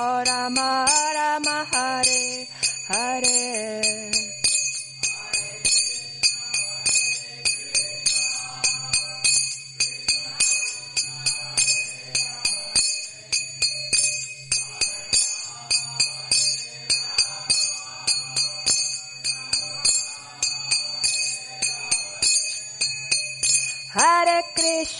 Rama Rama Hare Hare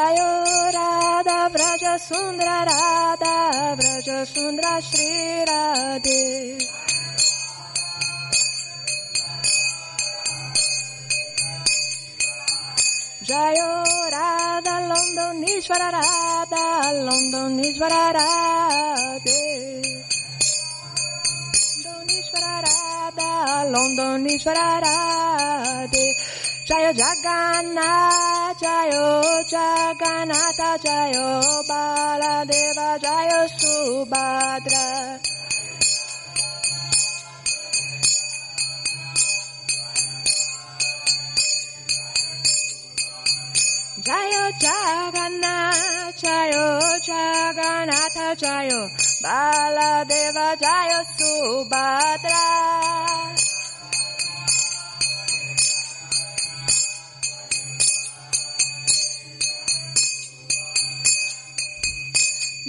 Jayurada Vraja Sundrarada Vraja Sundra Shri Radhe. Jayurada Londonishvara Radha Londonishvara Radhe. Radha Radhe. Jayo Jagannath, Jayo Jagannatha, Jayo Baladeva, Jayo Subhadra. Jayo Jagannath, Jayo Jagannatha, Jayo Baladeva, Jayo Subhadra.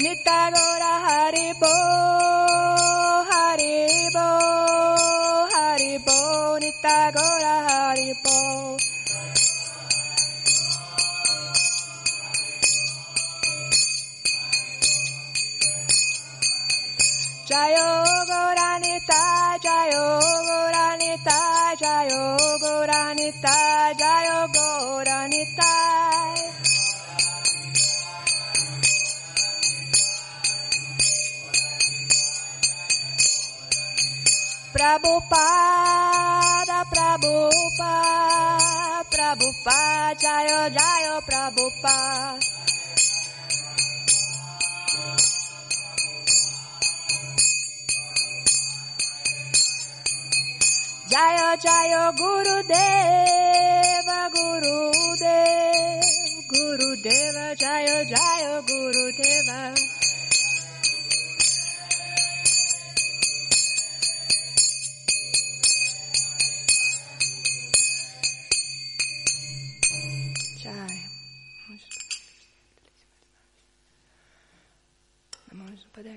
Nitagora Haribo, Haribo, Haribo, Nitagora Haribo. Jayo Goranita, Jayo Goranita, Jayo Goranita, Jayo Goranita. Prabhupada, Prabhupada, Prabhupada, Jaya Jaya Prabhupada. Jaya Jaya Guru Deva, Guru Deva, Guru Deva, Jaya Jaya Guru Deva.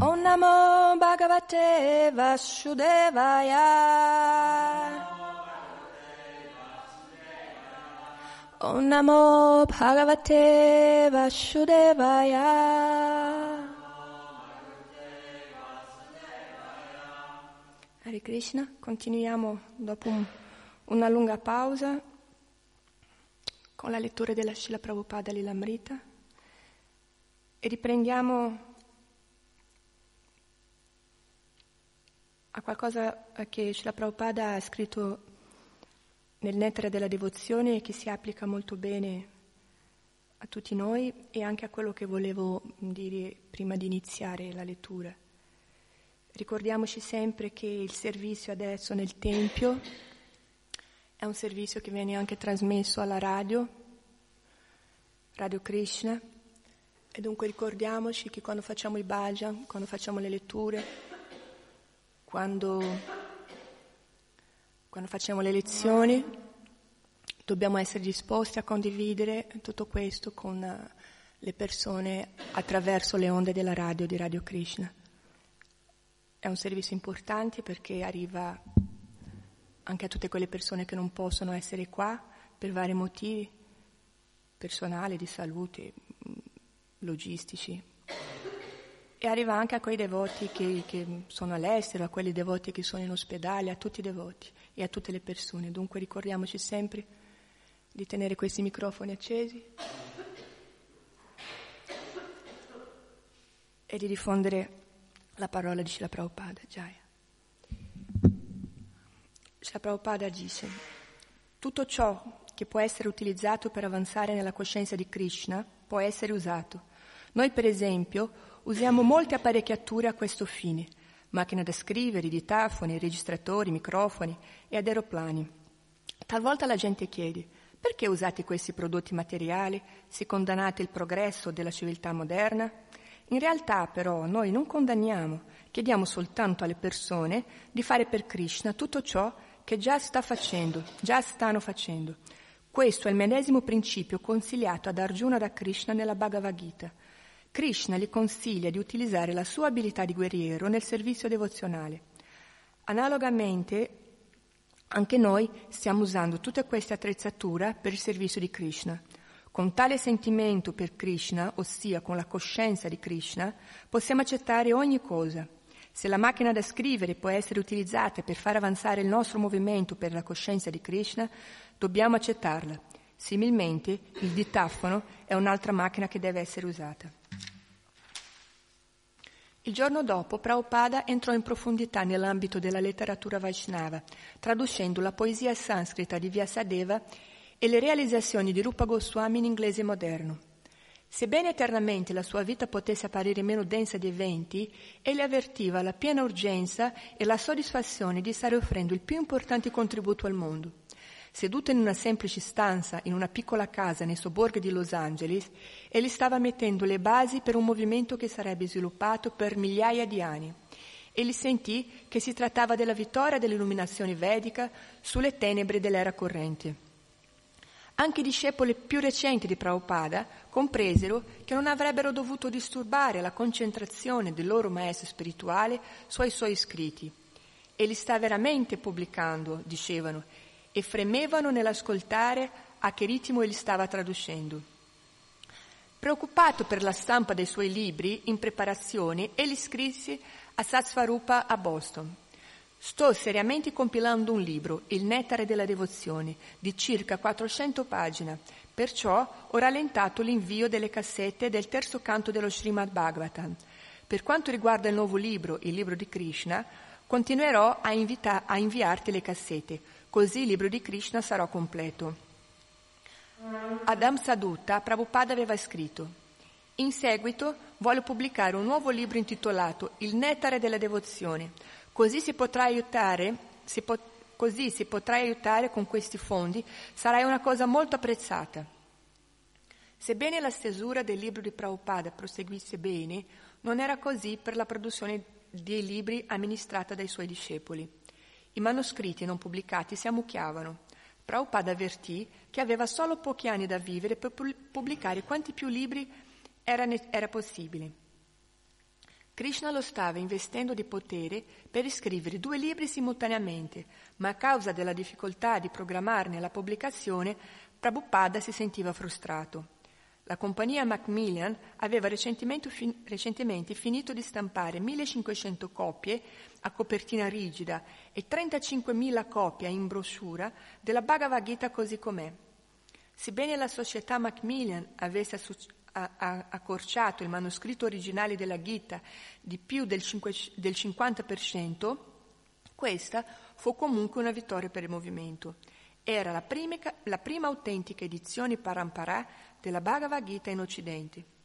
Om Namo Bhagavate Vasudevaya. Om Namo Bhagavate Vasudevaya. Hare Krishna, continuiamo dopo un- una lunga pausa con la lettura della Srila Prabhupada Lilamrita e riprendiamo a qualcosa che Srila Prabhupada ha scritto nel nettare della devozione che si applica molto bene a tutti noi e anche a quello che volevo dire prima di iniziare la lettura. Ricordiamoci sempre che il servizio adesso nel Tempio è un servizio che viene anche trasmesso alla radio, Radio Krishna, e dunque ricordiamoci che quando facciamo i bhajan, quando facciamo le letture, quando, quando facciamo le lezioni, dobbiamo essere disposti a condividere tutto questo con eh, le persone attraverso le onde della radio di Radio Krishna. È un servizio importante perché arriva anche a tutte quelle persone che non possono essere qua per vari motivi personali, di salute, logistici. E arriva anche a quei devoti che, che, sono all'estero, a quelli devoti che sono in ospedale, a tutti i devoti e a tutte le persone. Dunque ricordiamoci sempre di tenere questi microfoni accesi e di diffondere la parola di Shila Prabhupada. Jaya. Shila Prabhupada dice, tutto ciò che può essere utilizzato per avanzare nella coscienza di Krishna può essere usato. Noi, per esempio, usiamo molte apparecchiature a questo fine, macchine da scrivere, ditafoni, registratori, microfoni e ad aeroplani. Talvolta la gente chiede, perché usate questi prodotti materiali se condannate il progresso della civiltà moderna? In realtà però noi non condanniamo, chiediamo soltanto alle persone di fare per Krishna tutto ciò che già sta facendo, già stanno facendo. Questo è il medesimo principio consigliato ad Arjuna da Krishna nella Bhagavad Gita. Krishna gli consiglia di utilizzare la sua abilità di guerriero nel servizio devozionale. Analogamente, anche noi stiamo usando tutte queste attrezzature per il servizio di Krishna. Con tale sentimento per Krishna, ossia con la coscienza di Krishna, possiamo accettare ogni cosa. Se la macchina da scrivere può essere utilizzata per far avanzare il nostro movimento per la coscienza di Krishna, dobbiamo accettarla. Similmente, il ditafono è un'altra macchina che deve essere usata. Il giorno dopo Prabhupada entrò in profondità nell'ambito della letteratura Vaishnava, traducendo la poesia sanscrita di Vyasadeva e le realizzazioni di Rupa Goswami in inglese moderno. Sebbene eternamente la sua vita potesse apparire meno densa di eventi, egli avvertiva la piena urgenza e la soddisfazione di stare offrendo il più importante contributo al mondo. Seduto in una semplice stanza in una piccola casa nei sobborghi di Los Angeles, egli stava mettendo le basi per un movimento che sarebbe sviluppato per migliaia di anni. Egli sentì che si trattava della vittoria dell'illuminazione vedica sulle tenebre dell'era corrente. Anche i discepoli più recenti di Prabhupada compresero che non avrebbero dovuto disturbare la concentrazione del loro maestro spirituale sui suoi scritti. Egli sta veramente pubblicando, dicevano, e fremevano nell'ascoltare a che ritmo egli stava traducendo. Preoccupato per la stampa dei suoi libri in preparazione, egli scrisse a Satsvarupa a Boston. Sto seriamente compilando un libro, Il nettare della devozione, di circa 400 pagine, perciò ho rallentato l'invio delle cassette del terzo canto dello Srimad Bhagavatam. Per quanto riguarda il nuovo libro, il libro di Krishna, continuerò a, invita- a inviarti le cassette, così il libro di Krishna sarà completo. Adam Sadutta, Prabhupada aveva scritto in seguito voglio pubblicare un nuovo libro intitolato Il nettare della devozione, Così si potrà aiutare, si pot- così si potrà aiutare con questi fondi, sarai una cosa molto apprezzata. Sebbene la stesura del libro di Prabhupada proseguisse bene, non era così per la produzione dei libri amministrata dai suoi discepoli. I manoscritti non pubblicati si ammucchiavano. Prabhupada avvertì che aveva solo pochi anni da vivere per pubblicare quanti più libri era, era possibile. Krishna lo stava investendo di potere per scrivere due libri simultaneamente, ma a causa della difficoltà di programmarne la pubblicazione, Prabhupada si sentiva frustrato. La compagnia Macmillan aveva recentemente, fin- recentemente finito di stampare 1500 copie a copertina rigida e 35.000 copie in brochure della Bhagavad Gita così com'è. Sebbene la società Macmillan avesse accorciato il manoscritto originale della Gita di più del, 5, del 50%, questa fu comunque una vittoria per il movimento. era la prima, la prima autentica edizione parampara della Bhagavad Gita in Occidente.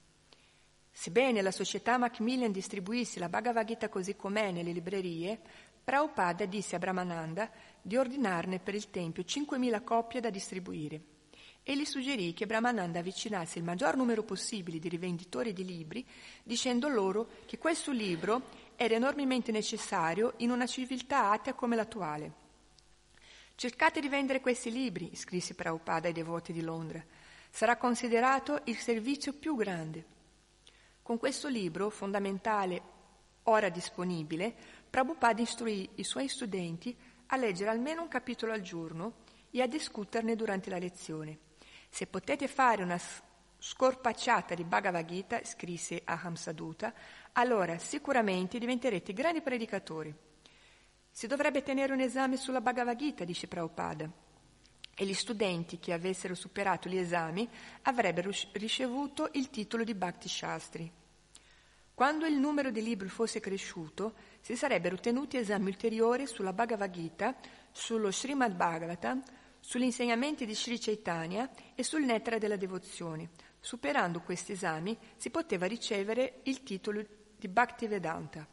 Sebbene la società Macmillan distribuisse la Bhagavad Gita così com'è nelle librerie, Prabhupada disse a Brahmananda di ordinarne per il Tempio 5.000 copie da distribuire e gli suggerì che Brahmananda avvicinasse il maggior numero possibile di rivenditori di libri, dicendo loro che questo libro era enormemente necessario in una civiltà atea come l'attuale. Cercate di vendere questi libri, scrisse Prabhupada ai devoti di Londra. Sarà considerato il servizio più grande. Con questo libro, fondamentale, ora disponibile, Prabhupada istruì i suoi studenti a leggere almeno un capitolo al giorno e a discuterne durante la lezione. Se potete fare una scorpacciata di Bhagavad Gita, scrisse Aham Saduta, allora sicuramente diventerete grandi predicatori. Si dovrebbe tenere un esame sulla Bhagavad Gita, dice Prabhupada, e gli studenti che avessero superato gli esami avrebbero ricevuto il titolo di Bhakti Shastri. Quando il numero di libri fosse cresciuto, si sarebbero tenuti esami ulteriori sulla Bhagavad Gita, sullo Srimad Bhagavatam, sugli insegnamenti di Sri Chaitanya e sul nettare della devozione. Superando questi esami si poteva ricevere il titolo di Bhaktivedanta.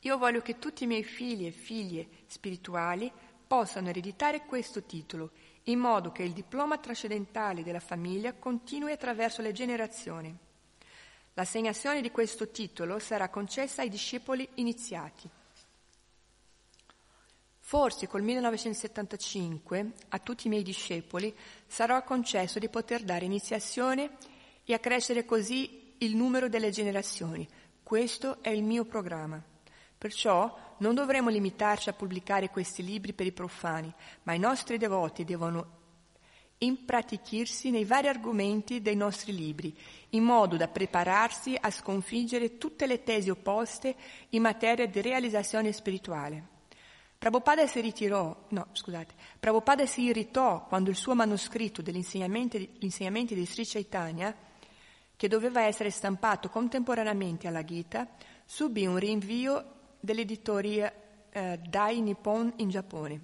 Io voglio che tutti i miei figli e figlie spirituali possano ereditare questo titolo, in modo che il diploma trascendentale della famiglia continui attraverso le generazioni. L'assegnazione di questo titolo sarà concessa ai discepoli iniziati. Forse col 1975 a tutti i miei discepoli sarà concesso di poter dare iniziazione e accrescere così il numero delle generazioni. Questo è il mio programma. Perciò non dovremo limitarci a pubblicare questi libri per i profani, ma i nostri devoti devono impratichirsi nei vari argomenti dei nostri libri, in modo da prepararsi a sconfiggere tutte le tesi opposte in materia di realizzazione spirituale. Prabhupada si ritirò, no, scusate, Prabhupada si irritò quando il suo manoscritto degli insegnamenti, insegnamenti di Sri Chaitanya, che doveva essere stampato contemporaneamente alla Gita, subì un rinvio dell'editoria eh, Dai Nippon in Giappone.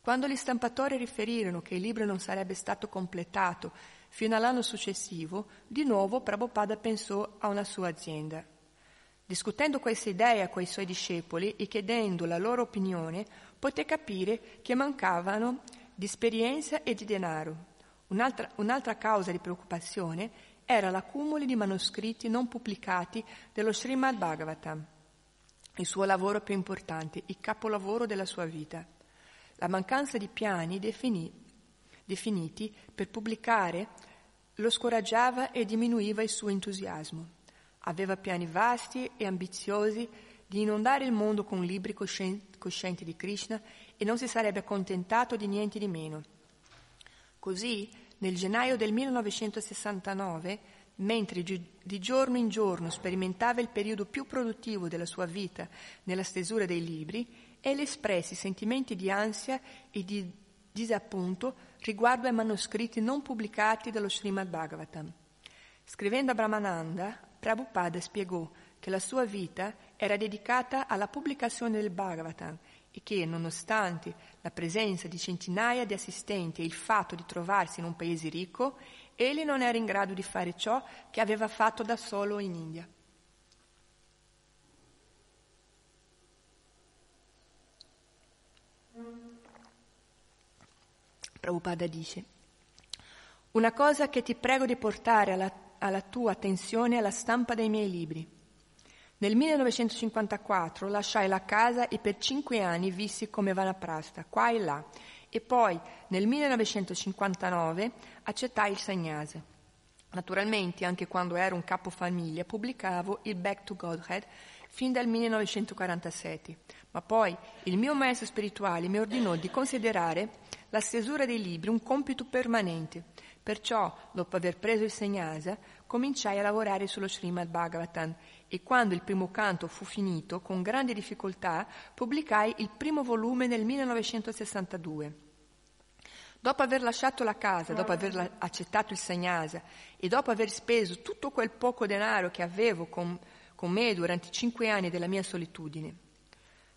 Quando gli stampatori riferirono che il libro non sarebbe stato completato fino all'anno successivo, di nuovo Prabhupada pensò a una sua azienda. Discutendo questa idea con i suoi discepoli e chiedendo la loro opinione, poté capire che mancavano di esperienza e di denaro. Un'altra, un'altra causa di preoccupazione era l'accumulo di manoscritti non pubblicati dello Srimad Bhagavatam, il suo lavoro più importante, il capolavoro della sua vita. La mancanza di piani definì, definiti per pubblicare lo scoraggiava e diminuiva il suo entusiasmo. Aveva piani vasti e ambiziosi di inondare il mondo con libri coscienti di Krishna e non si sarebbe accontentato di niente di meno. Così, nel gennaio del 1969, mentre di giorno in giorno sperimentava il periodo più produttivo della sua vita nella stesura dei libri, egli espresse sentimenti di ansia e di disappunto riguardo ai manoscritti non pubblicati dello Srimad Bhagavatam. Scrivendo a Brahmananda, Prabhupada spiegò che la sua vita era dedicata alla pubblicazione del Bhagavatam e che, nonostante la presenza di centinaia di assistenti e il fatto di trovarsi in un paese ricco, egli non era in grado di fare ciò che aveva fatto da solo in India. Prabhupada dice, una cosa che ti prego di portare alla alla tua attenzione alla stampa dei miei libri. Nel 1954 lasciai la casa e per cinque anni vissi come vanaprasta, qua e là, e poi nel 1959 accettai il sannyasa. Naturalmente, anche quando ero un capofamiglia, pubblicavo il Back to Godhead fin dal 1947, ma poi il mio maestro spirituale mi ordinò di considerare la stesura dei libri un compito permanente Perciò, dopo aver preso il segnasa, cominciai a lavorare sullo Srimad Bhagavatam e quando il primo canto fu finito, con grande difficoltà, pubblicai il primo volume nel 1962. Dopo aver lasciato la casa, dopo aver accettato il segnasa e dopo aver speso tutto quel poco denaro che avevo con, con me durante i cinque anni della mia solitudine,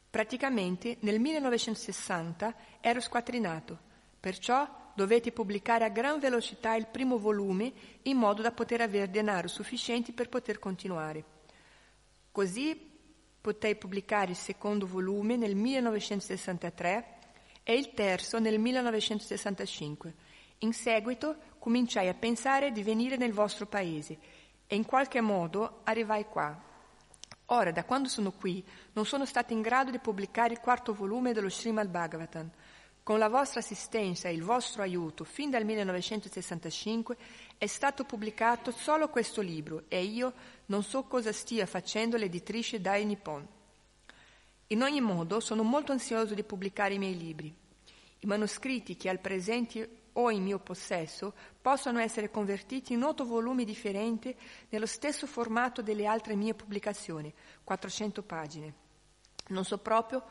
Praticamente nel 1960 ero squattrinato, perciò dovete pubblicare a gran velocità il primo volume in modo da poter avere denaro sufficiente per poter continuare. Così potei pubblicare il secondo volume nel 1963 e il terzo nel 1965. In seguito cominciai a pensare di venire nel vostro paese e in qualche modo arrivai qua. Ora, da quando sono qui, non sono stata in grado di pubblicare il quarto volume dello Srimad Bhagavatam. Con la vostra assistenza e il vostro aiuto, fin dal 1965 è stato pubblicato solo questo libro e io non so cosa stia facendo l'editrice Dai Nippon. In ogni modo, sono molto ansioso di pubblicare i miei libri. I manoscritti che al presente ho in mio possesso possono essere convertiti in otto volumi differenti nello stesso formato delle altre mie pubblicazioni, 400 pagine. Non so proprio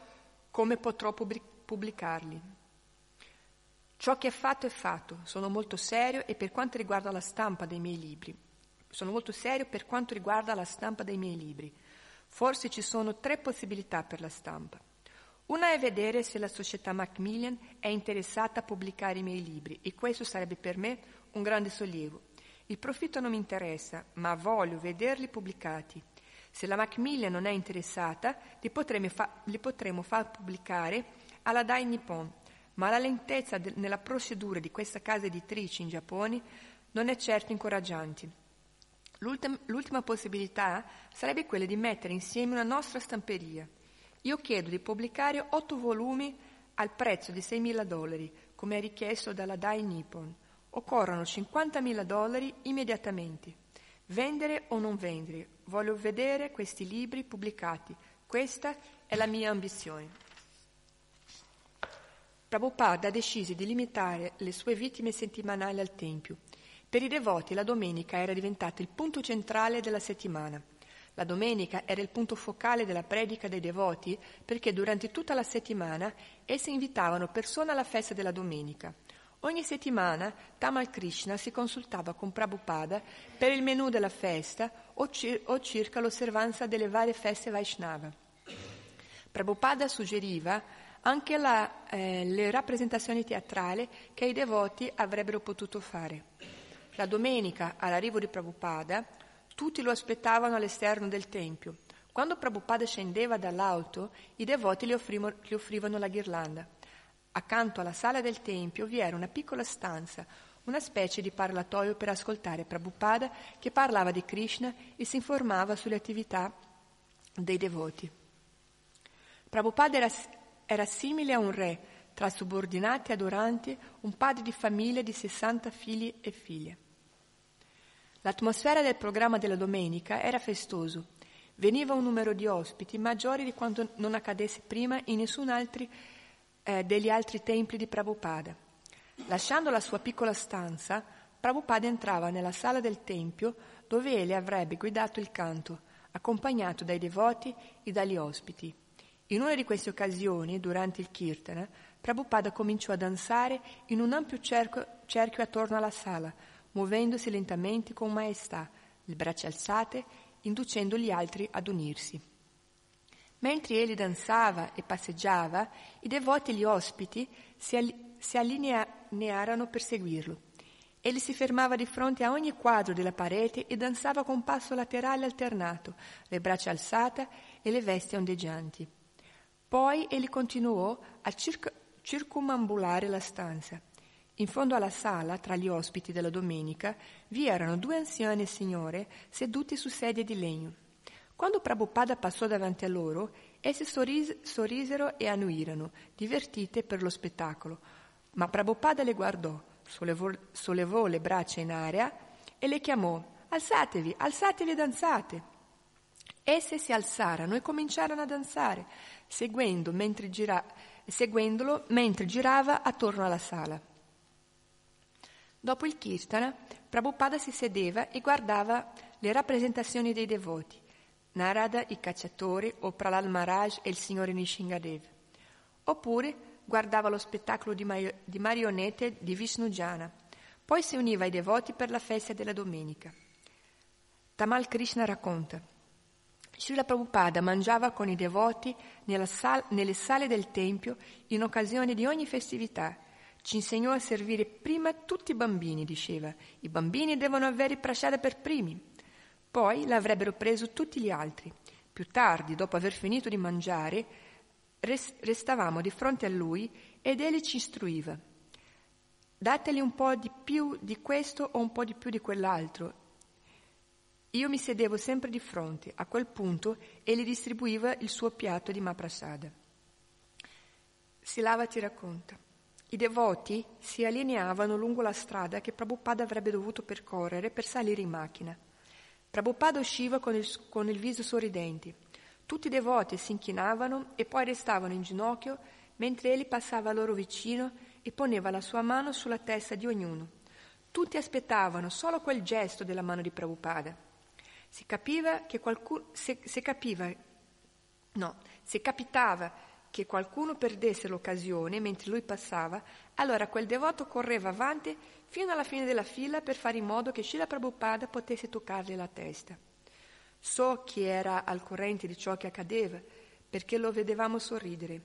come potrò pubblicarli. Ciò che è fatto è fatto, sono molto serio e per quanto riguarda la stampa dei miei libri. Sono molto serio per quanto riguarda la stampa dei miei libri. Forse ci sono tre possibilità per la stampa. Una è vedere se la società Macmillan è interessata a pubblicare i miei libri e questo sarebbe per me un grande sollievo. Il profitto non mi interessa, ma voglio vederli pubblicati. Se la Macmillan non è interessata, li potremo, fa- li potremo far pubblicare alla Dai Nippon, ma la lentezza de- nella procedura di questa casa editrice in Giappone non è certo incoraggiante. L'ultima, l'ultima possibilità sarebbe quella di mettere insieme una nostra stamperia. Io chiedo di pubblicare otto volumi al prezzo di 6.000 dollari, come richiesto dalla Dai Nippon. Occorrono 50.000 dollari immediatamente. Vendere o non vendere, voglio vedere questi libri pubblicati. Questa è la mia ambizione. Prabhupada decise di limitare le sue vittime settimanali al Tempio per i devoti la domenica era diventata il punto centrale della settimana. La domenica era il punto focale della predica dei devoti perché durante tutta la settimana essi invitavano persone alla festa della domenica. Ogni settimana Tamal Krishna si consultava con Prabhupada per il menù della festa o, cir- o circa l'osservanza delle varie feste Vaishnava. Prabhupada suggeriva anche la, eh, le rappresentazioni teatrali che i devoti avrebbero potuto fare. La domenica, all'arrivo di Prabhupada, tutti lo aspettavano all'esterno del tempio. Quando Prabhupada scendeva dall'auto, i devoti gli, gli offrivano la ghirlanda. Accanto alla sala del tempio vi era una piccola stanza, una specie di parlatoio per ascoltare Prabhupada che parlava di Krishna e si informava sulle attività dei devoti. Prabhupada era, era simile a un re, tra subordinati e adoranti, un padre di famiglia di 60 figli e figlie. L'atmosfera del programma della domenica era festoso. Veniva un numero di ospiti maggiore di quanto non accadesse prima in nessun altro eh, degli altri templi di Prabhupada. Lasciando la sua piccola stanza, Prabhupada entrava nella sala del tempio dove egli avrebbe guidato il canto, accompagnato dai devoti e dagli ospiti. In una di queste occasioni, durante il kirtana, Prabhupada cominciò a danzare in un ampio cerchio, cerchio attorno alla sala, muovendosi lentamente con maestà, le braccia alzate, inducendo gli altri ad unirsi. Mentre egli danzava e passeggiava, i devoti e gli ospiti si, all- si allinearono per seguirlo. Egli si fermava di fronte a ogni quadro della parete e danzava con passo laterale alternato, le braccia alzate e le vesti ondeggianti. Poi egli continuò a circ- circumambulare la stanza. In fondo alla sala, tra gli ospiti della domenica, vi erano due anziane signore sedute su sedie di legno. Quando Prabhupada passò davanti a loro, esse sorris- sorrisero e annuirono, divertite per lo spettacolo. Ma Prabhupada le guardò, sollevò, sollevò le braccia in aria e le chiamò: Alzatevi, alzatevi e danzate. Esse si alzarono e cominciarono a danzare, seguendo mentre gira- seguendolo mentre girava attorno alla sala. Dopo il Kirtana, Prabhupada si sedeva e guardava le rappresentazioni dei devoti, Narada i cacciatori o Pralal Maharaj e il signore Nishingadev. Oppure guardava lo spettacolo di, ma- di marionette di Vishnujana. Poi si univa ai devoti per la festa della domenica. Tamal Krishna racconta. Srila Prabhupada mangiava con i devoti sal- nelle sale del Tempio in occasione di ogni festività. Ci insegnò a servire prima tutti i bambini, diceva. I bambini devono avere prasada per primi. Poi l'avrebbero preso tutti gli altri. Più tardi, dopo aver finito di mangiare, restavamo di fronte a lui ed egli ci istruiva. Dateli un po' di più di questo o un po' di più di quell'altro io mi sedevo sempre di fronte, a quel punto egli distribuiva il suo piatto di Maprasada. Silava ti racconta. I devoti si allineavano lungo la strada che Prabhupada avrebbe dovuto percorrere per salire in macchina. Prabhupada usciva con il, con il viso sorridente. Tutti i devoti si inchinavano e poi restavano in ginocchio mentre egli passava loro vicino e poneva la sua mano sulla testa di ognuno. Tutti aspettavano solo quel gesto della mano di Prabhupada. Si capiva che qualcuno, se, se capiva, no, se capitava che qualcuno perdesse l'occasione mentre lui passava, allora quel devoto correva avanti fino alla fine della fila per fare in modo che Srila Prabhupada potesse toccargli la testa. So chi era al corrente di ciò che accadeva, perché lo vedevamo sorridere.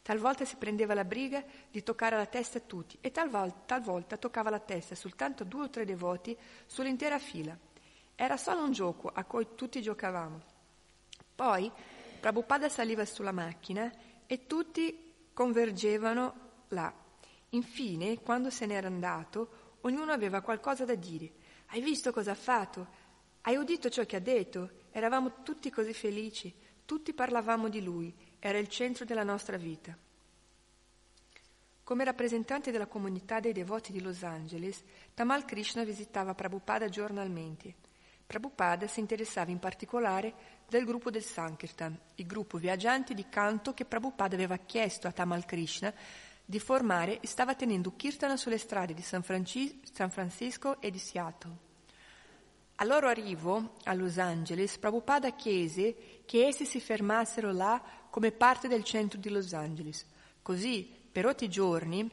Talvolta si prendeva la briga di toccare la testa a tutti e talvolta, talvolta toccava la testa soltanto a due o tre devoti sull'intera fila. Era solo un gioco a cui tutti giocavamo. Poi Prabhupada saliva sulla macchina e tutti convergevano là. Infine, quando se n'era andato, ognuno aveva qualcosa da dire. Hai visto cosa ha fatto? Hai udito ciò che ha detto? Eravamo tutti così felici, tutti parlavamo di lui, era il centro della nostra vita. Come rappresentante della comunità dei devoti di Los Angeles, Tamal Krishna visitava Prabhupada giornalmente. Prabhupada si interessava in particolare del gruppo del Sankirtan, il gruppo viaggianti di canto che Prabhupada aveva chiesto a Tamal Krishna di formare e stava tenendo kirtana sulle strade di San, Franci- San Francisco e di Seattle. Al loro arrivo a Los Angeles, Prabhupada chiese che essi si fermassero là come parte del centro di Los Angeles. Così, per otto giorni,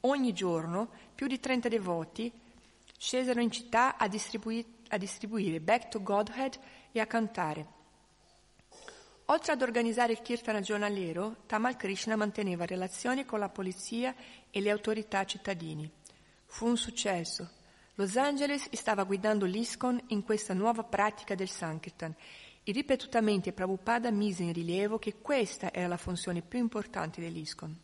ogni giorno, più di 30 devoti scesero in città a distribuire a distribuire Back to Godhead e a cantare. Oltre ad organizzare il kirtana giornaliero, Tamal Krishna manteneva relazioni con la polizia e le autorità cittadine. Fu un successo. Los Angeles stava guidando l'ISKCON in questa nuova pratica del Sankirtan e ripetutamente Prabhupada mise in rilievo che questa era la funzione più importante dell'ISKCON.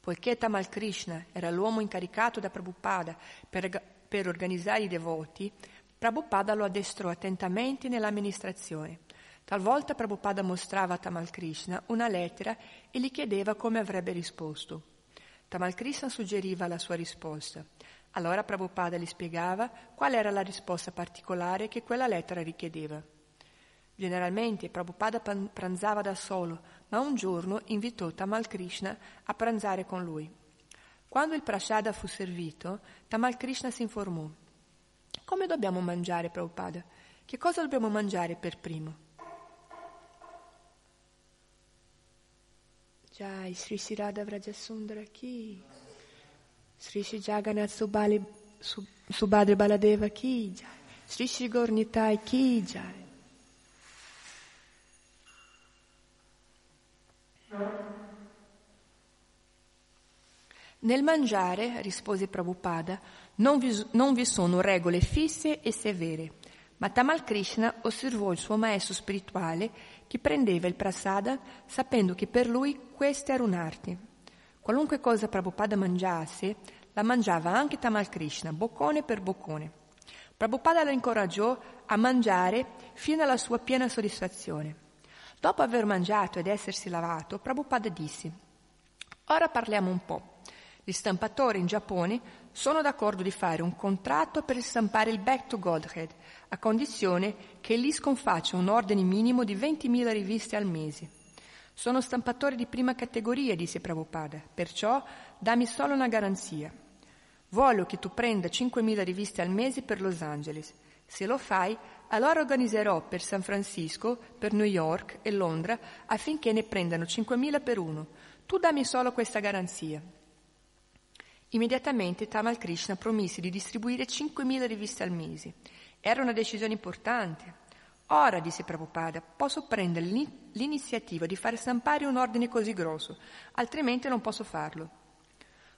Poiché Tamal Krishna era l'uomo incaricato da Prabhupada per, per organizzare i devoti, Prabhupada lo addestrò attentamente nell'amministrazione. Talvolta Prabhupada mostrava a Tamal Krishna una lettera e gli chiedeva come avrebbe risposto. Tamal Krishna suggeriva la sua risposta. Allora Prabhupada gli spiegava qual era la risposta particolare che quella lettera richiedeva. Generalmente Prabhupada pranzava da solo, ma un giorno invitò Tamal Krishna a pranzare con lui. Quando il prashada fu servito, Tamal Krishna si informò. Come dobbiamo mangiare, Prabhupada? Che cosa dobbiamo mangiare per primo? Jai, Sri Sirada Vrajasundara Ki, Sri Sri Jagannath Subali, Subhadra Baladeva Ki, Jai, Sri Sri Gornitai Ki, Jai. Nel mangiare, rispose Prabhupada, non vi, non vi sono regole fisse e severe, ma Tamal Krishna osservò il suo maestro spirituale che prendeva il prasada sapendo che per lui questa era un'arte. Qualunque cosa Prabhupada mangiasse, la mangiava anche Tamal Krishna, boccone per boccone. Prabhupada lo incoraggiò a mangiare fino alla sua piena soddisfazione. Dopo aver mangiato ed essersi lavato, Prabhupada disse, ora parliamo un po'. Gli stampatori in Giappone sono d'accordo di fare un contratto per stampare il Back to Godhead, a condizione che l'ISCON faccia un ordine minimo di 20.000 riviste al mese. Sono stampatori di prima categoria, disse Prabhupada, perciò dammi solo una garanzia. Voglio che tu prenda 5.000 riviste al mese per Los Angeles. Se lo fai, allora organizzerò per San Francisco, per New York e Londra affinché ne prendano 5.000 per uno. Tu dammi solo questa garanzia. Immediatamente Tamal Krishna promise di distribuire 5.000 riviste al mese. Era una decisione importante. Ora, disse Prabhupada, posso prendere l'iniziativa di fare stampare un ordine così grosso, altrimenti non posso farlo.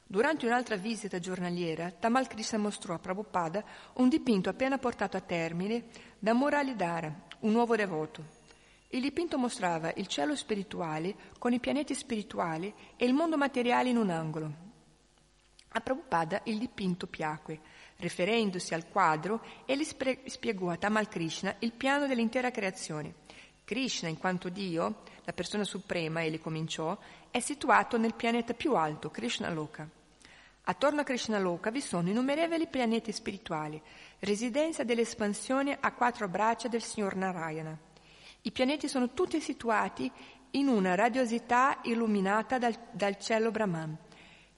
Durante un'altra visita giornaliera, Tamal Krishna mostrò a Prabhupada un dipinto appena portato a termine da Muralidhara, un nuovo devoto. Il dipinto mostrava il cielo spirituale con i pianeti spirituali e il mondo materiale in un angolo. A Prabhupada il dipinto piacque, Riferendosi al quadro, egli spiegò a Tamal Krishna il piano dell'intera creazione. Krishna, in quanto Dio, la persona suprema, egli cominciò, è situato nel pianeta più alto, Krishna Loka. Attorno a Krishna Loka vi sono innumerevoli pianeti spirituali, residenza dell'espansione a quattro braccia del signor Narayana. I pianeti sono tutti situati in una radiosità illuminata dal, dal cielo Brahman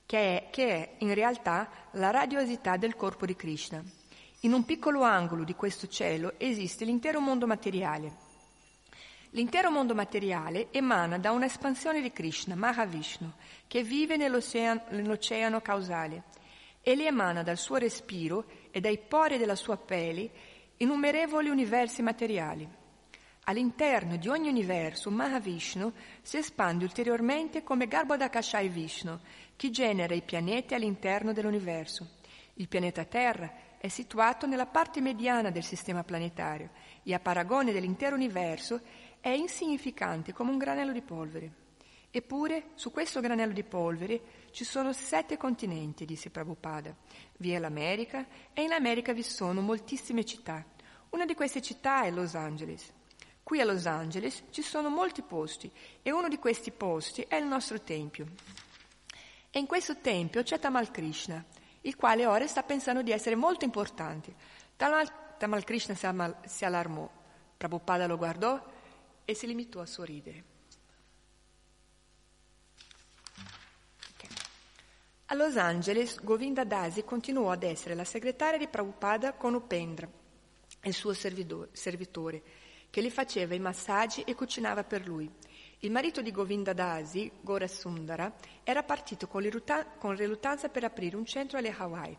che è, che è in realtà la radiosità del corpo di Krishna. In un piccolo angolo di questo cielo esiste l'intero mondo materiale. L'intero mondo materiale emana da un'espansione di Krishna, Mahavishnu, che vive nell'oceano, nell'oceano causale. Egli emana dal suo respiro e dai pori della sua pelle innumerevoli universi materiali. All'interno di ogni universo Mahavishnu si espande ulteriormente come Garbhodakashai Vishnu, che genera i pianeti all'interno dell'universo. Il pianeta Terra è situato nella parte mediana del sistema planetario e a paragone dell'intero universo è insignificante come un granello di polvere. Eppure su questo granello di polvere ci sono sette continenti, disse Prabhupada. Vi è l'America e in America vi sono moltissime città. Una di queste città è Los Angeles. Qui a Los Angeles ci sono molti posti e uno di questi posti è il nostro tempio. E in questo tempio c'è Tamal Krishna, il quale ora sta pensando di essere molto importante. Tamal, Tamal Krishna si, allarmò, Prabhupada lo guardò e si limitò a sorridere. A Los Angeles, Govinda Dasi continuò ad essere la segretaria di Prabhupada con Upendra, il suo servitore che gli faceva i massaggi e cucinava per lui. Il marito di Govinda Dasi, Gora Sundara, era partito con, riluttanza per aprire un centro alle Hawaii.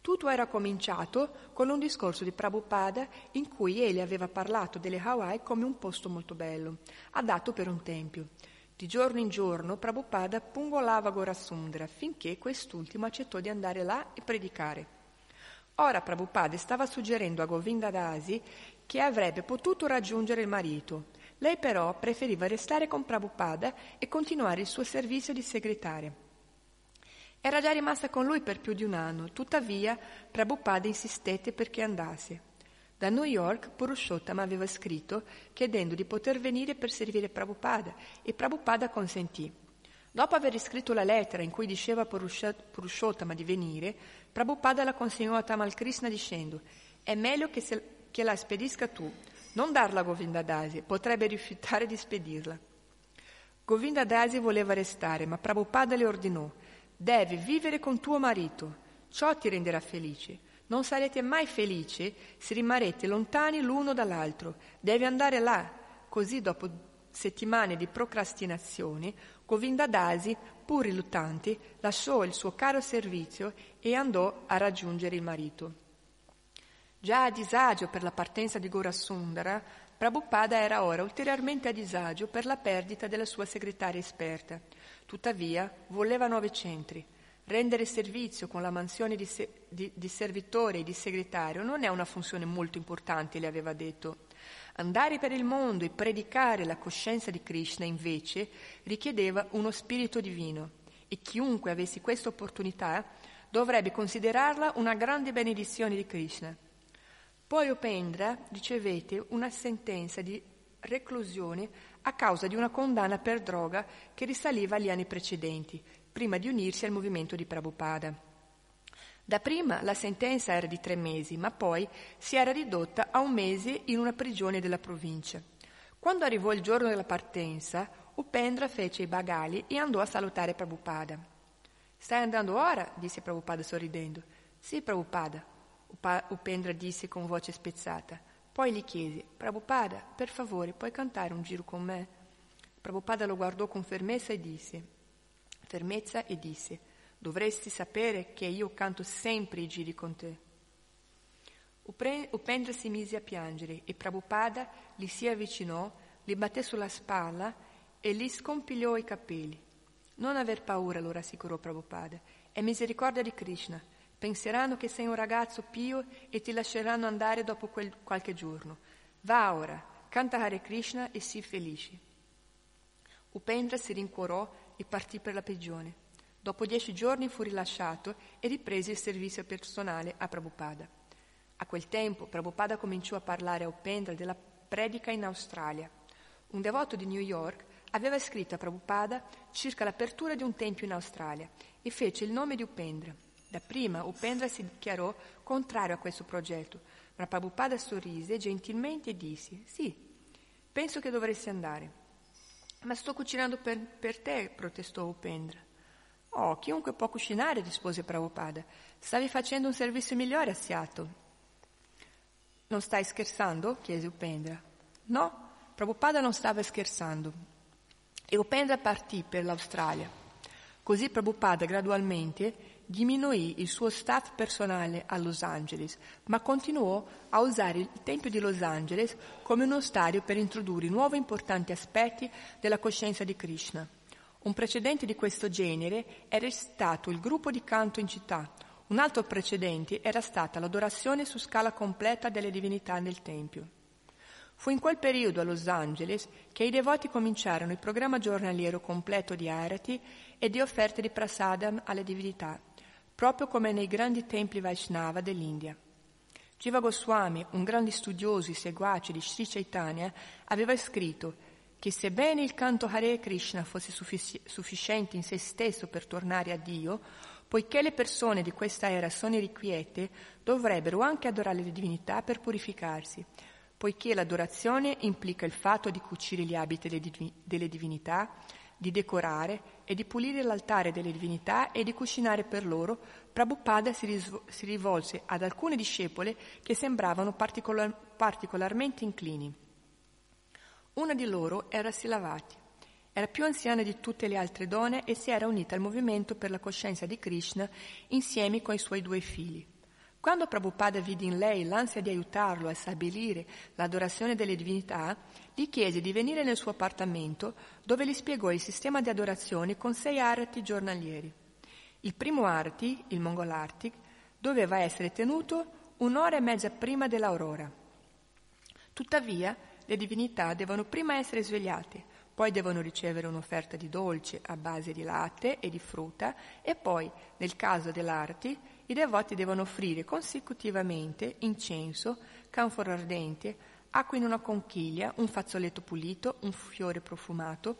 Tutto era cominciato con un discorso di Prabhupada in cui egli aveva parlato delle Hawaii come un posto molto bello, adatto per un tempio. Di giorno in giorno Prabhupada pungolava Gorasundra finché quest'ultimo accettò di andare là e predicare. Ora Prabhupada stava suggerendo a Govinda Dasi che avrebbe potuto raggiungere il marito. Lei però preferiva restare con Prabhupada e continuare il suo servizio di segretaria. Era già rimasta con lui per più di un anno, tuttavia Prabhupada insistette perché andasse. Da New York Purushottama aveva scritto chiedendo di poter venire per servire Prabhupada e Prabhupada consentì. Dopo aver scritto la lettera in cui diceva a Purushottama di venire, Prabhupada la consegnò a Tamal Krishna dicendo è meglio che, se, che la spedisca tu, non darla a Govinda Dasi, potrebbe rifiutare di spedirla. Govinda Dasi voleva restare, ma Prabhupada le ordinò, devi vivere con tuo marito, ciò ti renderà felice. Non sarete mai felici se rimarrete lontani l'uno dall'altro, devi andare là, così dopo settimane di procrastinazione, Govinda Dasi, pur riluttante, lasciò il suo caro servizio e andò a raggiungere il marito. Già a disagio per la partenza di Gorasundara, Prabhupada era ora ulteriormente a disagio per la perdita della sua segretaria esperta. Tuttavia, voleva nuovi centri. Rendere servizio con la mansione di, se- di, di servitore e di segretario non è una funzione molto importante, le aveva detto. Andare per il mondo e predicare la coscienza di Krishna, invece, richiedeva uno spirito divino e chiunque avesse questa opportunità dovrebbe considerarla una grande benedizione di Krishna. Poi Upendra ricevette una sentenza di reclusione a causa di una condanna per droga che risaliva agli anni precedenti, prima di unirsi al movimento di Prabhupada. Dapprima la sentenza era di tre mesi, ma poi si era ridotta a un mese in una prigione della provincia. Quando arrivò il giorno della partenza, Upendra fece i bagali e andò a salutare Prabhupada. Stai andando ora? disse Prabhupada sorridendo. Sì, Prabhupada. Upendra disse con voce spezzata. Poi gli chiese, Prabhupada, per favore, puoi cantare un giro con me? Prabhupada lo guardò con fermezza e disse, fermezza e disse, dovresti sapere che io canto sempre i giri con te. Upendra si mise a piangere e Prabhupada gli si avvicinò, gli batté sulla spalla e gli scompigliò i capelli. Non aver paura, lo rassicurò Prabhupada. È misericordia di Krishna. Penseranno che sei un ragazzo pio e ti lasceranno andare dopo quel, qualche giorno. Va ora, canta Hare Krishna e sii felice. Upendra si rincuorò e partì per la prigione. Dopo dieci giorni fu rilasciato e riprese il servizio personale a Prabhupada. A quel tempo Prabhupada cominciò a parlare a Upendra della predica in Australia. Un devoto di New York aveva scritto a Prabhupada circa l'apertura di un tempio in Australia e fece il nome di Upendra. Dapprima Upendra si dichiarò contrario a questo progetto, ma Prabhupada sorrise gentilmente e disse: Sì, penso che dovresti andare. Ma sto cucinando per, per te, protestò Upendra. Oh, chiunque può cucinare, rispose Prabhupada. Stavi facendo un servizio migliore a Seattle. Non stai scherzando? chiese Upendra. No, Prabhupada non stava scherzando. E Upendra partì per l'Australia. Così Prabhupada gradualmente diminuì il suo staff personale a Los Angeles, ma continuò a usare il Tempio di Los Angeles come uno stadio per introdurre nuovi importanti aspetti della coscienza di Krishna. Un precedente di questo genere era stato il gruppo di canto in città, un altro precedente era stata l'adorazione su scala completa delle divinità nel Tempio. Fu in quel periodo a Los Angeles che i devoti cominciarono il programma giornaliero completo di arati e di offerte di prasadam alle divinità, proprio come nei grandi templi Vaishnava dell'India. Jiva Goswami, un grande studioso e seguace di Sri Chaitanya, aveva scritto che sebbene il canto Hare Krishna fosse suffici- sufficiente in se stesso per tornare a Dio, Poiché le persone di questa era sono irrequiete, dovrebbero anche adorare le divinità per purificarsi, poiché l'adorazione implica il fatto di cucire gli abiti delle divinità, di decorare e di pulire l'altare delle divinità e di cucinare per loro, Prabhupada si, risvo- si rivolse ad alcune discepole che sembravano particolar- particolarmente inclini. Una di loro era Silavati. Era più anziana di tutte le altre donne e si era unita al movimento per la coscienza di Krishna insieme con i suoi due figli. Quando Prabhupada vide in lei l'ansia di aiutarlo a stabilire l'adorazione delle divinità, gli chiese di venire nel suo appartamento dove gli spiegò il sistema di adorazione con sei arati giornalieri. Il primo arti, il Mongolarti, doveva essere tenuto un'ora e mezza prima dell'aurora. Tuttavia, le divinità devono prima essere svegliate, poi devono ricevere un'offerta di dolce a base di latte e di frutta e poi, nel caso dell'arti, i devoti devono offrire consecutivamente incenso, canforo ardente, acqua in una conchiglia, un fazzoletto pulito, un fiore profumato,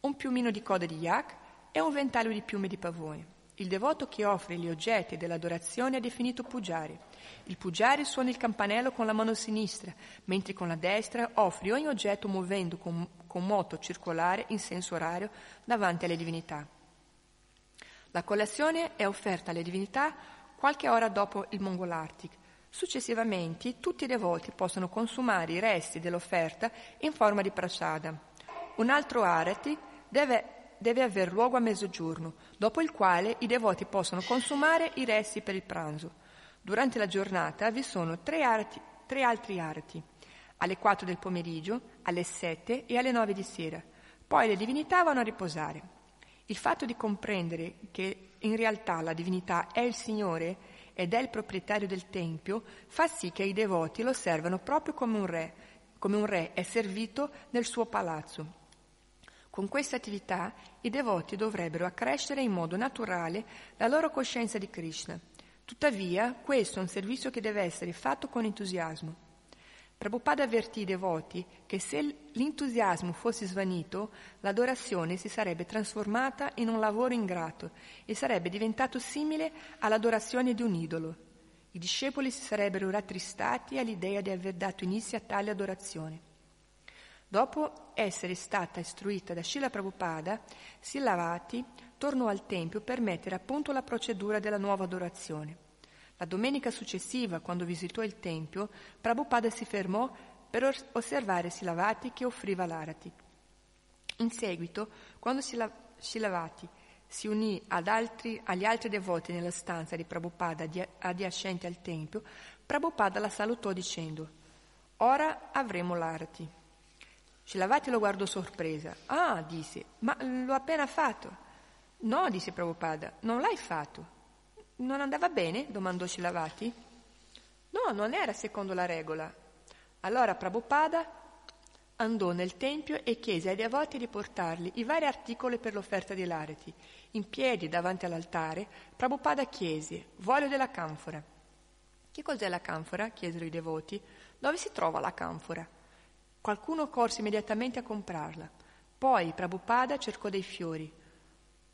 un piumino di coda di yak e un ventaglio di piume di pavone. Il devoto che offre gli oggetti dell'adorazione è definito pujari. Il pujari suona il campanello con la mano sinistra, mentre con la destra offre ogni oggetto muovendo con, con moto circolare in senso orario davanti alle divinità. La colazione è offerta alle divinità qualche ora dopo il Mongolartic. Successivamente tutti i devoti possono consumare i resti dell'offerta in forma di prasada. Un altro arati deve deve aver luogo a mezzogiorno, dopo il quale i devoti possono consumare i resti per il pranzo. Durante la giornata vi sono tre, arti, tre altri arti, alle 4 del pomeriggio, alle 7 e alle 9 di sera. Poi le divinità vanno a riposare. Il fatto di comprendere che in realtà la divinità è il Signore ed è il proprietario del Tempio fa sì che i devoti lo servano proprio come un re, come un re è servito nel suo palazzo. Con questa attività i devoti dovrebbero accrescere in modo naturale la loro coscienza di Krishna. Tuttavia, questo è un servizio che deve essere fatto con entusiasmo. Prabhupada avvertì i devoti che se l'entusiasmo fosse svanito, l'adorazione si sarebbe trasformata in un lavoro ingrato e sarebbe diventato simile all'adorazione di un idolo. I discepoli si sarebbero rattristati all'idea di aver dato inizio a tale adorazione. Dopo essere stata istruita da Srila Prabhupada, Silavati tornò al Tempio per mettere a punto la procedura della nuova adorazione. La domenica successiva, quando visitò il Tempio, Prabhupada si fermò per osservare Silavati che offriva l'arati. In seguito, quando Silavati si unì altri, agli altri devoti nella stanza di Prabhupada adiacente al Tempio, Prabhupada la salutò dicendo, ora avremo l'arti. Shilavati lo guardò sorpresa. Ah, disse, ma l'ho appena fatto. No, disse Prabhupada, non l'hai fatto. Non andava bene? domandò Shilavati. No, non era secondo la regola. Allora Prabhupada andò nel tempio e chiese ai devoti di portargli i vari articoli per l'offerta di Lareti. In piedi davanti all'altare, Prabhupada chiese, voglio della canfora. Che cos'è la canfora? chiesero i devoti. Dove si trova la canfora? Qualcuno corse immediatamente a comprarla. Poi Prabhupada cercò dei fiori.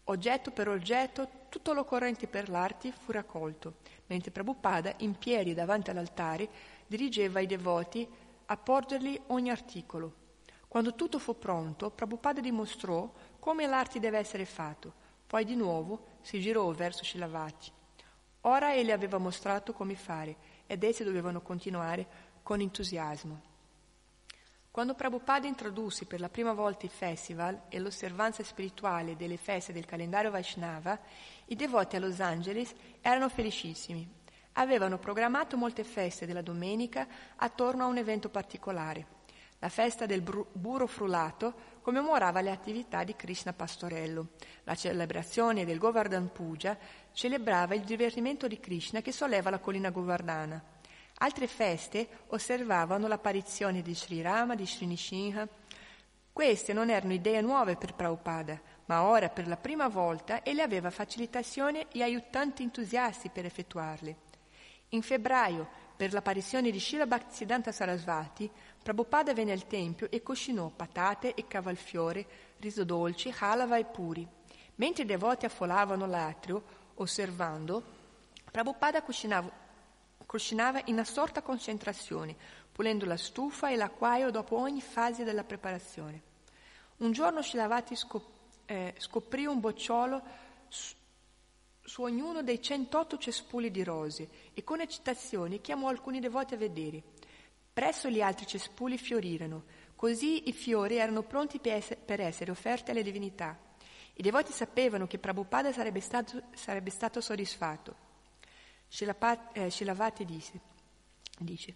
Oggetto per oggetto, tutto l'occorrente per l'arti fu raccolto, mentre Prabhupada, in piedi davanti all'altare, dirigeva i devoti a porgergli ogni articolo. Quando tutto fu pronto, Prabhupada dimostrò come l'arti deve essere fatto, poi di nuovo si girò verso Shilavati. Ora egli aveva mostrato come fare ed essi dovevano continuare con entusiasmo. Quando Prabhupada introdusse per la prima volta i festival e l'osservanza spirituale delle feste del calendario Vaishnava, i devoti a Los Angeles erano felicissimi. Avevano programmato molte feste della domenica attorno a un evento particolare. La festa del burro frullato commemorava le attività di Krishna Pastorello. La celebrazione del Govardhan Puja celebrava il divertimento di Krishna che solleva la collina Govardhana. Altre feste osservavano l'apparizione di Sri Rama, di Sri Nishinha. Queste non erano idee nuove per Prabhupada, ma ora per la prima volta egli aveva facilitazione e aiutanti entusiasti per effettuarle. In febbraio, per l'apparizione di Srila Bhaktisiddhanta Sarasvati, Prabhupada venne al tempio e cucinò patate e cavalfiore, riso dolce, halava e puri. Mentre i devoti affollavano l'atrio, osservando, Prabhupada cucinava cucinava in assorta concentrazione, pulendo la stufa e l'acquaio dopo ogni fase della preparazione. Un giorno Shilavati scop- eh, scoprì un bocciolo su, su ognuno dei 108 cespugli di rose e con eccitazione chiamò alcuni devoti a vedere. Presso gli altri cespugli fiorirono, così i fiori erano pronti per essere, offerti alle divinità. I devoti sapevano che Prabhupada sarebbe stato, sarebbe stato soddisfatto. Shilavati eh, disse, dice,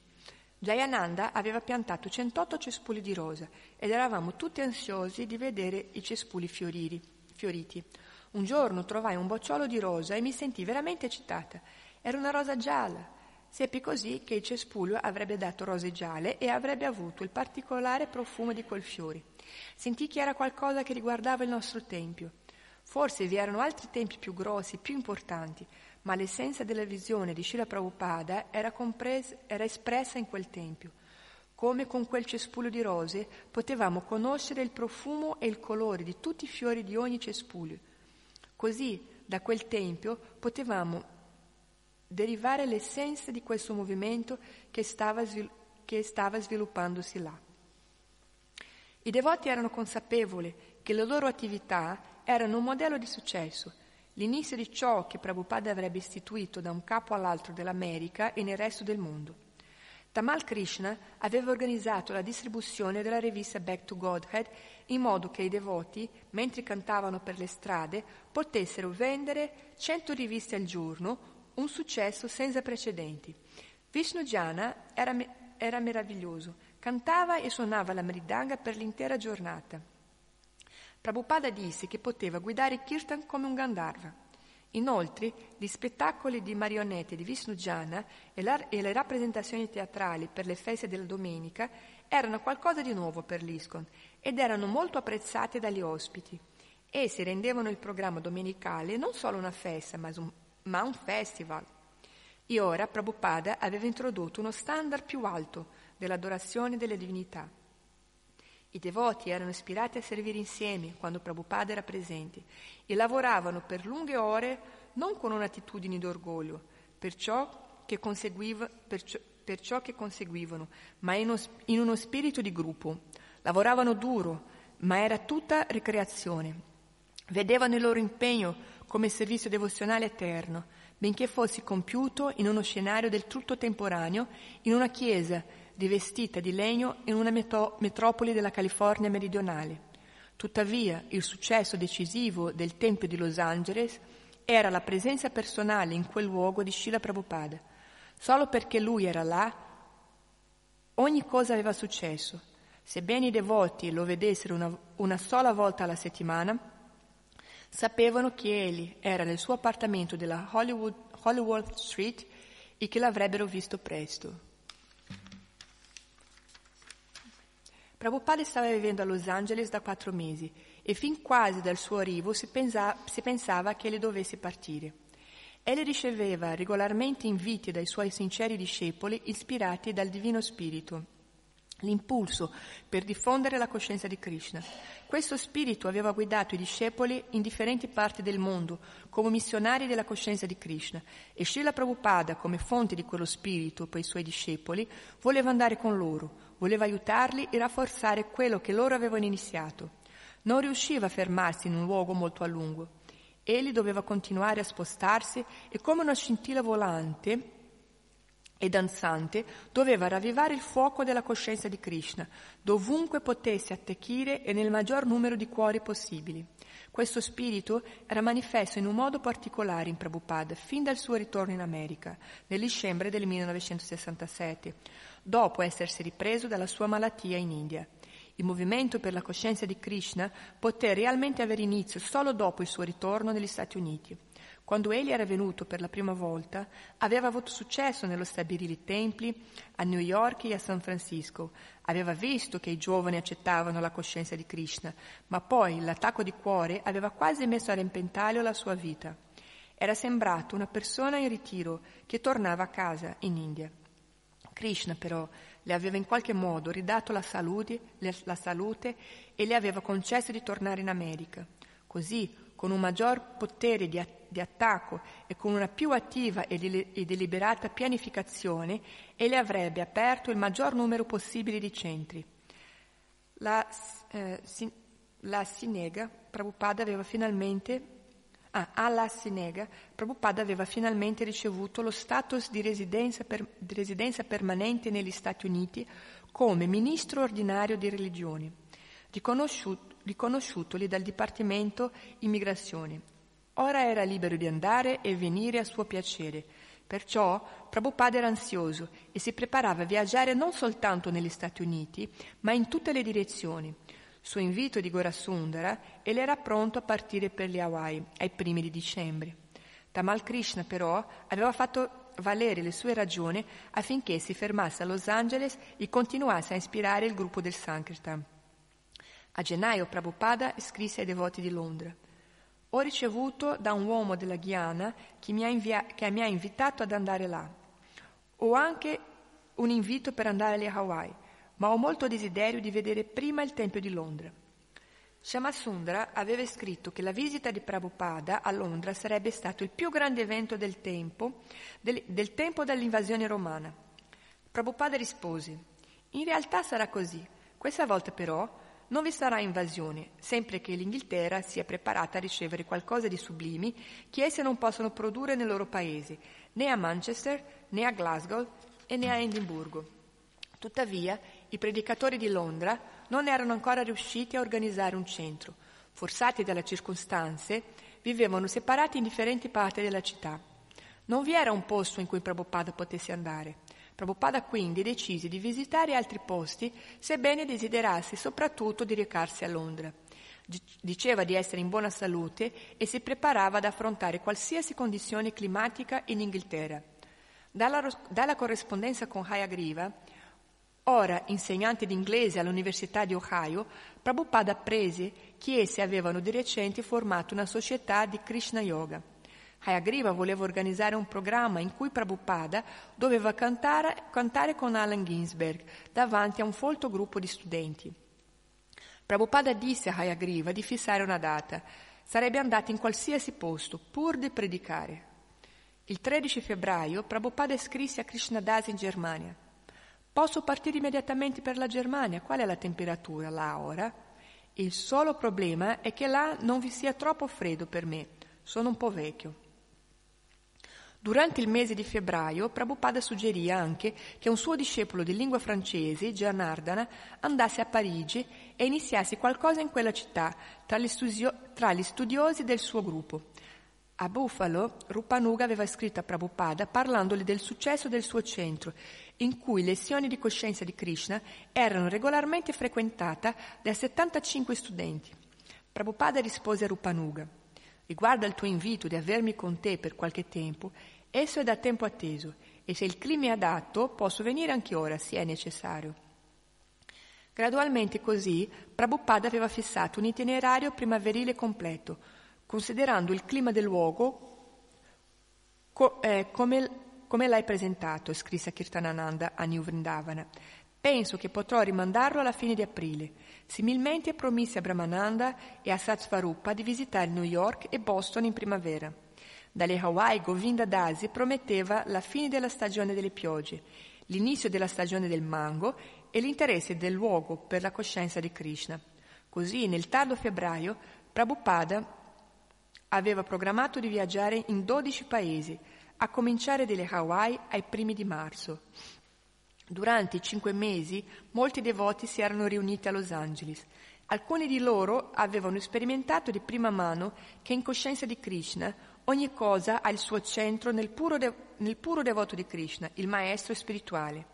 Jayananda aveva piantato 108 cespugli di rosa ed eravamo tutti ansiosi di vedere i cespugli fioriri, fioriti. Un giorno trovai un bocciolo di rosa e mi sentii veramente eccitata. Era una rosa gialla. Seppi così che il cespuglio avrebbe dato rose gialle e avrebbe avuto il particolare profumo di quel fiore. Sentii che era qualcosa che riguardava il nostro tempio. Forse vi erano altri tempi più grossi, più importanti, ma l'essenza della visione di Srila Prabhupada era, compresa, era espressa in quel tempio. Come con quel cespuglio di rose potevamo conoscere il profumo e il colore di tutti i fiori di ogni cespuglio. Così da quel tempio potevamo derivare l'essenza di questo movimento che stava, che stava sviluppandosi là. I devoti erano consapevoli che le loro attività erano un modello di successo l'inizio di ciò che Prabhupada avrebbe istituito da un capo all'altro dell'America e nel resto del mondo. Tamal Krishna aveva organizzato la distribuzione della rivista Back to Godhead in modo che i devoti, mentre cantavano per le strade, potessero vendere 100 riviste al giorno, un successo senza precedenti. Vishnu Jana era, era meraviglioso, cantava e suonava la mridanga per l'intera giornata. Prabhupada disse che poteva guidare Kirtan come un Gandharva. Inoltre, gli spettacoli di marionette di Vishnu Jana e, la, e le rappresentazioni teatrali per le feste della domenica erano qualcosa di nuovo per l'ISKCON ed erano molto apprezzati dagli ospiti. Essi rendevano il programma domenicale non solo una festa, ma un, ma un festival. E ora Prabhupada aveva introdotto uno standard più alto dell'adorazione delle divinità. I devoti erano ispirati a servire insieme quando Prabhupada era presente e lavoravano per lunghe ore non con un'attitudine d'orgoglio per ciò che, per ciò, per che conseguivano, ma in in uno spirito di gruppo. Lavoravano duro, ma era tutta ricreazione. Vedevano il loro impegno come servizio devozionale eterno, benché fosse compiuto in uno scenario del tutto temporaneo, in una chiesa rivestita di legno in una metro- metropoli della California meridionale. Tuttavia, il successo decisivo del Tempio di Los Angeles era la presenza personale in quel luogo di Srila Prabhupada. Solo perché lui era là, ogni cosa aveva successo. Sebbene i devoti lo vedessero una, una sola volta alla settimana, sapevano che egli era nel suo appartamento della Hollywood, Hollywood Street e che l'avrebbero visto presto. Prabhupada stava vivendo a Los Angeles da quattro mesi e fin quasi dal suo arrivo si, pensa, si pensava che egli dovesse partire. Egli riceveva regolarmente inviti dai suoi sinceri discepoli ispirati dal Divino Spirito l'impulso per diffondere la coscienza di Krishna. Questo spirito aveva guidato i discepoli in differenti parti del mondo come missionari della coscienza di Krishna e Srila Prabhupada, come fonte di quello spirito per i suoi discepoli, voleva andare con loro, voleva aiutarli e rafforzare quello che loro avevano iniziato. Non riusciva a fermarsi in un luogo molto a lungo. Egli doveva continuare a spostarsi e come una scintilla volante e danzante doveva ravvivare il fuoco della coscienza di Krishna, dovunque potesse attecchire e nel maggior numero di cuori possibili. Questo spirito era manifesto in un modo particolare in Prabhupada fin dal suo ritorno in America, nel dicembre del 1967, dopo essersi ripreso dalla sua malattia in India. Il movimento per la coscienza di Krishna poté realmente avere inizio solo dopo il suo ritorno negli Stati Uniti. Quando egli era venuto per la prima volta, aveva avuto successo nello stabilire templi a New York e a San Francisco. Aveva visto che i giovani accettavano la coscienza di Krishna, ma poi l'attacco di cuore aveva quasi messo a repentaglio la sua vita. Era sembrato una persona in ritiro che tornava a casa in India. Krishna però le aveva in qualche modo ridato la salute, la salute e le aveva concesso di tornare in America. Così, con un maggior potere di, di attacco e con una più attiva e, di, e deliberata pianificazione, egli avrebbe aperto il maggior numero possibile di centri. La, eh, sin, la Sinega, Prabhupada aveva finalmente Ah, alla Sinega, Prabhupada aveva finalmente ricevuto lo status di residenza, per, di residenza, permanente negli Stati Uniti come ministro ordinario di religioni, riconosciuto, riconosciutoli dal Dipartimento Immigrazione. Ora era libero di andare e venire a suo piacere. Perciò Prabhupada era ansioso e si preparava a viaggiare non soltanto negli Stati Uniti, ma in tutte le direzioni su invito di Gorasundara, egli era pronto a partire per le Hawaii ai primi di dicembre. Tamal Krishna però aveva fatto valere le sue ragioni affinché si fermasse a Los Angeles e continuasse a ispirare il gruppo del Sankirtan. A gennaio Prabhupada scrisse ai devoti di Londra Ho ricevuto da un uomo della Guyana che mi, invia- che mi ha invitato ad andare là. Ho anche un invito per andare alle Hawaii ma ho molto desiderio di vedere prima il Tempio di Londra. Shamasundra aveva scritto che la visita di Prabhupada a Londra sarebbe stato il più grande evento del tempo, del, del tempo dell'invasione romana. Prabhupada rispose, in realtà sarà così, questa volta però non vi sarà invasione, sempre che l'Inghilterra sia preparata a ricevere qualcosa di sublimi che esse non possono produrre nel loro paese, né a Manchester, né a Glasgow e né a Edimburgo. Tuttavia, i predicatori di Londra non erano ancora riusciti a organizzare un centro. Forzati dalle circostanze, vivevano separati in differenti parti della città. Non vi era un posto in cui Prabhupada potesse andare. Prabhupada quindi decise di visitare altri posti, sebbene desiderasse soprattutto di recarsi a Londra. Diceva di essere in buona salute e si preparava ad affrontare qualsiasi condizione climatica in Inghilterra. Dalla, dalla corrispondenza con Hayagriva Ora, insegnante di inglese all'Università di Ohio, Prabhupada apprese che essi avevano di recente formato una società di Krishna Yoga. Hayagriva voleva organizzare un programma in cui Prabhupada doveva cantare, cantare con Allen Ginsberg davanti a un folto gruppo di studenti. Prabhupada disse a Hayagriva di fissare una data. Sarebbe andato in qualsiasi posto, pur di predicare. Il 13 febbraio Prabhupada scrisse a Krishnadas in Germania. Posso partire immediatamente per la Germania. Qual è la temperatura là ora? Il solo problema è che là non vi sia troppo freddo per me. Sono un po' vecchio. Durante il mese di febbraio, Prabhupada suggerì anche che un suo discepolo di lingua francese, Gianardana, andasse a Parigi e iniziasse qualcosa in quella città tra gli, studio- tra gli studiosi del suo gruppo. A Buffalo, Rupanuga aveva scritto a Prabhupada parlandogli del successo del suo centro, in cui lezioni di coscienza di Krishna erano regolarmente frequentate da 75 studenti. Prabhupada rispose a Rupanuga, riguardo al tuo invito di avermi con te per qualche tempo, esso è da tempo atteso e se il clima è adatto posso venire anche ora, se è necessario. Gradualmente così Prabhupada aveva fissato un itinerario primaverile completo, considerando il clima del luogo co- eh, come, come, l'hai presentato, scrisse Kirtanananda a New Vrindavana. Penso che potrò rimandarlo alla fine di aprile. Similmente promise a Brahmananda e a Satsvarupa di visitare New York e Boston in primavera. Dalle Hawaii Govinda Dasi prometteva la fine della stagione delle piogge, l'inizio della stagione del mango e l'interesse del luogo per la coscienza di Krishna. Così, nel tardo febbraio, Prabhupada aveva programmato di viaggiare in 12 paesi, a cominciare dalle Hawaii ai primi di marzo. Durante i cinque mesi molti devoti si erano riuniti a Los Angeles. Alcuni di loro avevano sperimentato di prima mano che in coscienza di Krishna ogni cosa ha il suo centro nel puro, de- nel puro devoto di Krishna, il maestro spirituale.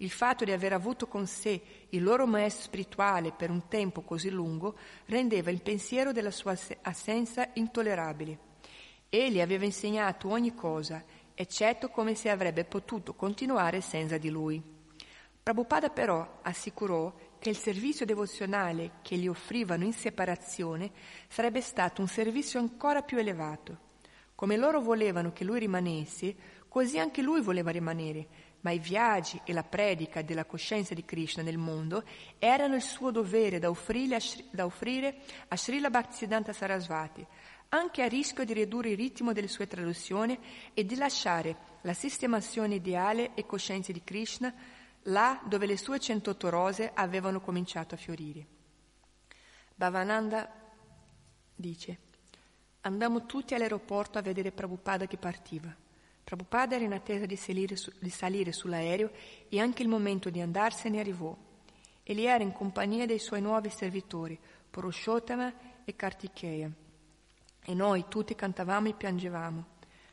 Il fatto di aver avuto con sé il loro maestro spirituale per un tempo così lungo rendeva il pensiero della sua assenza intollerabile. Egli aveva insegnato ogni cosa, eccetto come si avrebbe potuto continuare senza di lui. Prabhupada però assicurò che il servizio devozionale che gli offrivano in separazione sarebbe stato un servizio ancora più elevato. Come loro volevano che lui rimanesse, così anche lui voleva rimanere, ma i viaggi e la predica della coscienza di Krishna nel mondo erano il suo dovere da offrire a, Shri, da offrire a Srila Bhaktisiddhanta Sarasvati, anche a rischio di ridurre il ritmo delle sue traduzioni e di lasciare la sistemazione ideale e coscienza di Krishna là dove le sue 108 rose avevano cominciato a fiorire. Bhavananda dice, andammo tutti all'aeroporto a vedere Prabhupada che partiva. Prabhupada era in attesa di salire, su, di salire sull'aereo e anche il momento di andarsene arrivò. Egli era in compagnia dei suoi nuovi servitori, Purushottama e Kartikeya. E noi tutti cantavamo e piangevamo.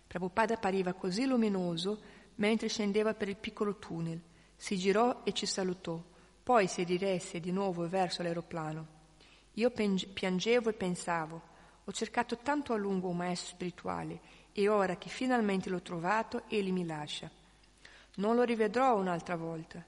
Prabhupada appariva così luminoso mentre scendeva per il piccolo tunnel. Si girò e ci salutò. Poi si diresse di nuovo verso l'aeroplano. Io piangevo e pensavo. Ho cercato tanto a lungo un maestro spirituale e ora che finalmente l'ho trovato, egli mi lascia. Non lo rivedrò un'altra volta.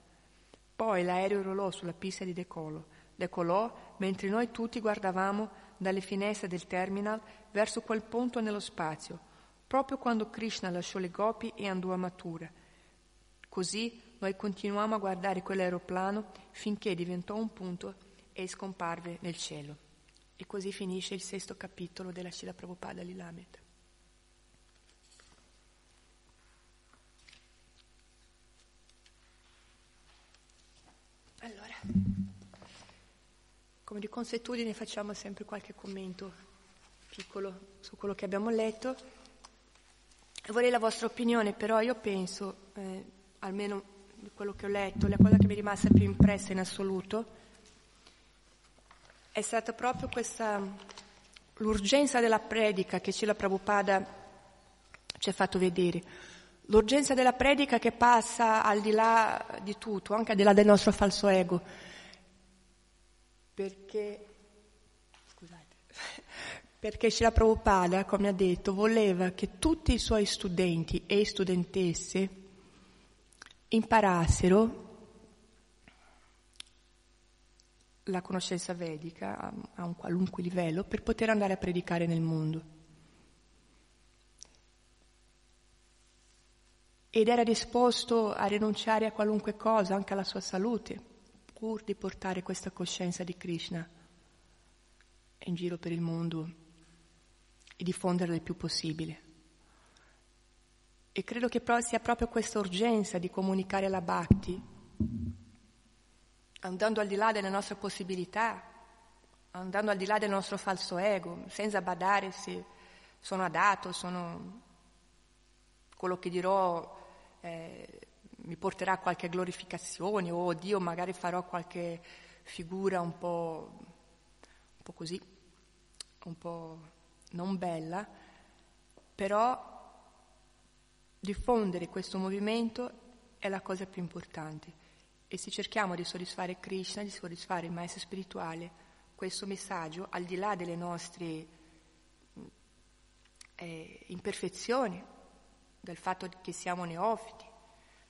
Poi l'aereo rolò sulla pista di decollo. Decolò mentre noi tutti guardavamo dalle finestre del terminal verso quel punto nello spazio, proprio quando Krishna lasciò le gopi e andò a Mathura. Così noi continuammo a guardare quell'aeroplano finché diventò un punto e scomparve nel cielo. E così finisce il sesto capitolo della Srila Prabhupada Lilameta. Allora, come di consuetudine facciamo sempre qualche commento piccolo su quello che abbiamo letto. Vorrei la vostra opinione, però io penso, eh, almeno quello che ho letto, la cosa che mi è rimasta più impressa in assoluto è stata proprio questa, l'urgenza della predica che Cila Prabhupada ci ha fatto vedere l'urgenza della predica che passa al di là di tutto, anche al di là del nostro falso ego. Perché, scusate, perché Shila Prabhupada, come ha detto, voleva che tutti i suoi studenti e studentesse imparassero la conoscenza vedica a un qualunque livello per poter andare a predicare nel mondo. ed era disposto a rinunciare a qualunque cosa, anche alla sua salute, pur di portare questa coscienza di Krishna in giro per il mondo e diffonderla il più possibile. E credo che sia proprio questa urgenza di comunicare la Bhakti, andando al di là delle nostre possibilità, andando al di là del nostro falso ego, senza badare se sono adatto, sono quello che dirò eh, mi porterà a qualche glorificazione o Dio magari farò qualche figura un po', un po' così, un po' non bella, Però diffondere questo movimento è la cosa più importante. E se cerchiamo di soddisfare Krishna, di soddisfare il maestro spirituale, questo messaggio, al di là delle nostre eh, imperfezioni, del fatto che siamo neofiti,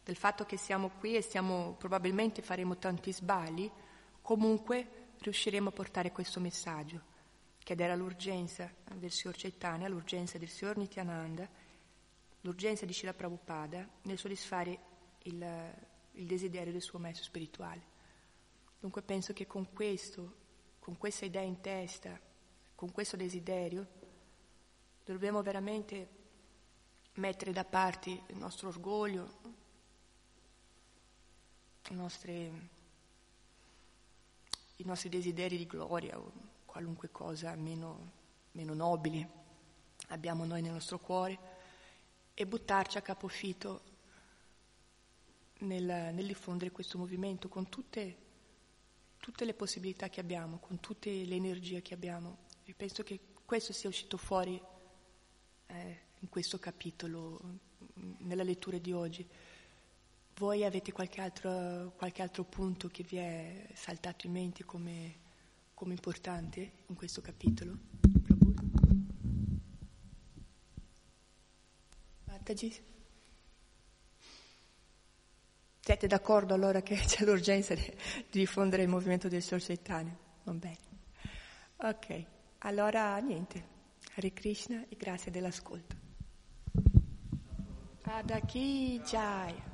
del fatto che siamo qui e stiamo, probabilmente faremo tanti sbagli, comunque riusciremo a portare questo messaggio, che era l'urgenza del Signor Chaitanya, l'urgenza del Signor Nityananda, l'urgenza di Shila Prabhupada nel soddisfare il, il desiderio del suo maestro spirituale. Dunque penso che con questo, con questa idea in testa, con questo desiderio, dobbiamo veramente mettere da parte il nostro orgoglio, i nostri, i nostri desideri di gloria o qualunque cosa meno, meno nobile abbiamo noi nel nostro cuore e buttarci a capofitto nel, nel diffondere questo movimento con tutte, tutte, le possibilità che abbiamo, con tutte le energie che abbiamo. E penso che questo sia uscito fuori eh, in questo capitolo, nella lettura di oggi. Voi avete qualche altro, qualche altro punto che vi è saltato in mente come, come importante in questo capitolo? Mataji? Siete d'accordo allora che c'è l'urgenza di, di diffondere il movimento del Sor Chaitanya? Va bene. Ok, allora niente. Hare Krishna e grazie dell'ascolto. Adaki Jai.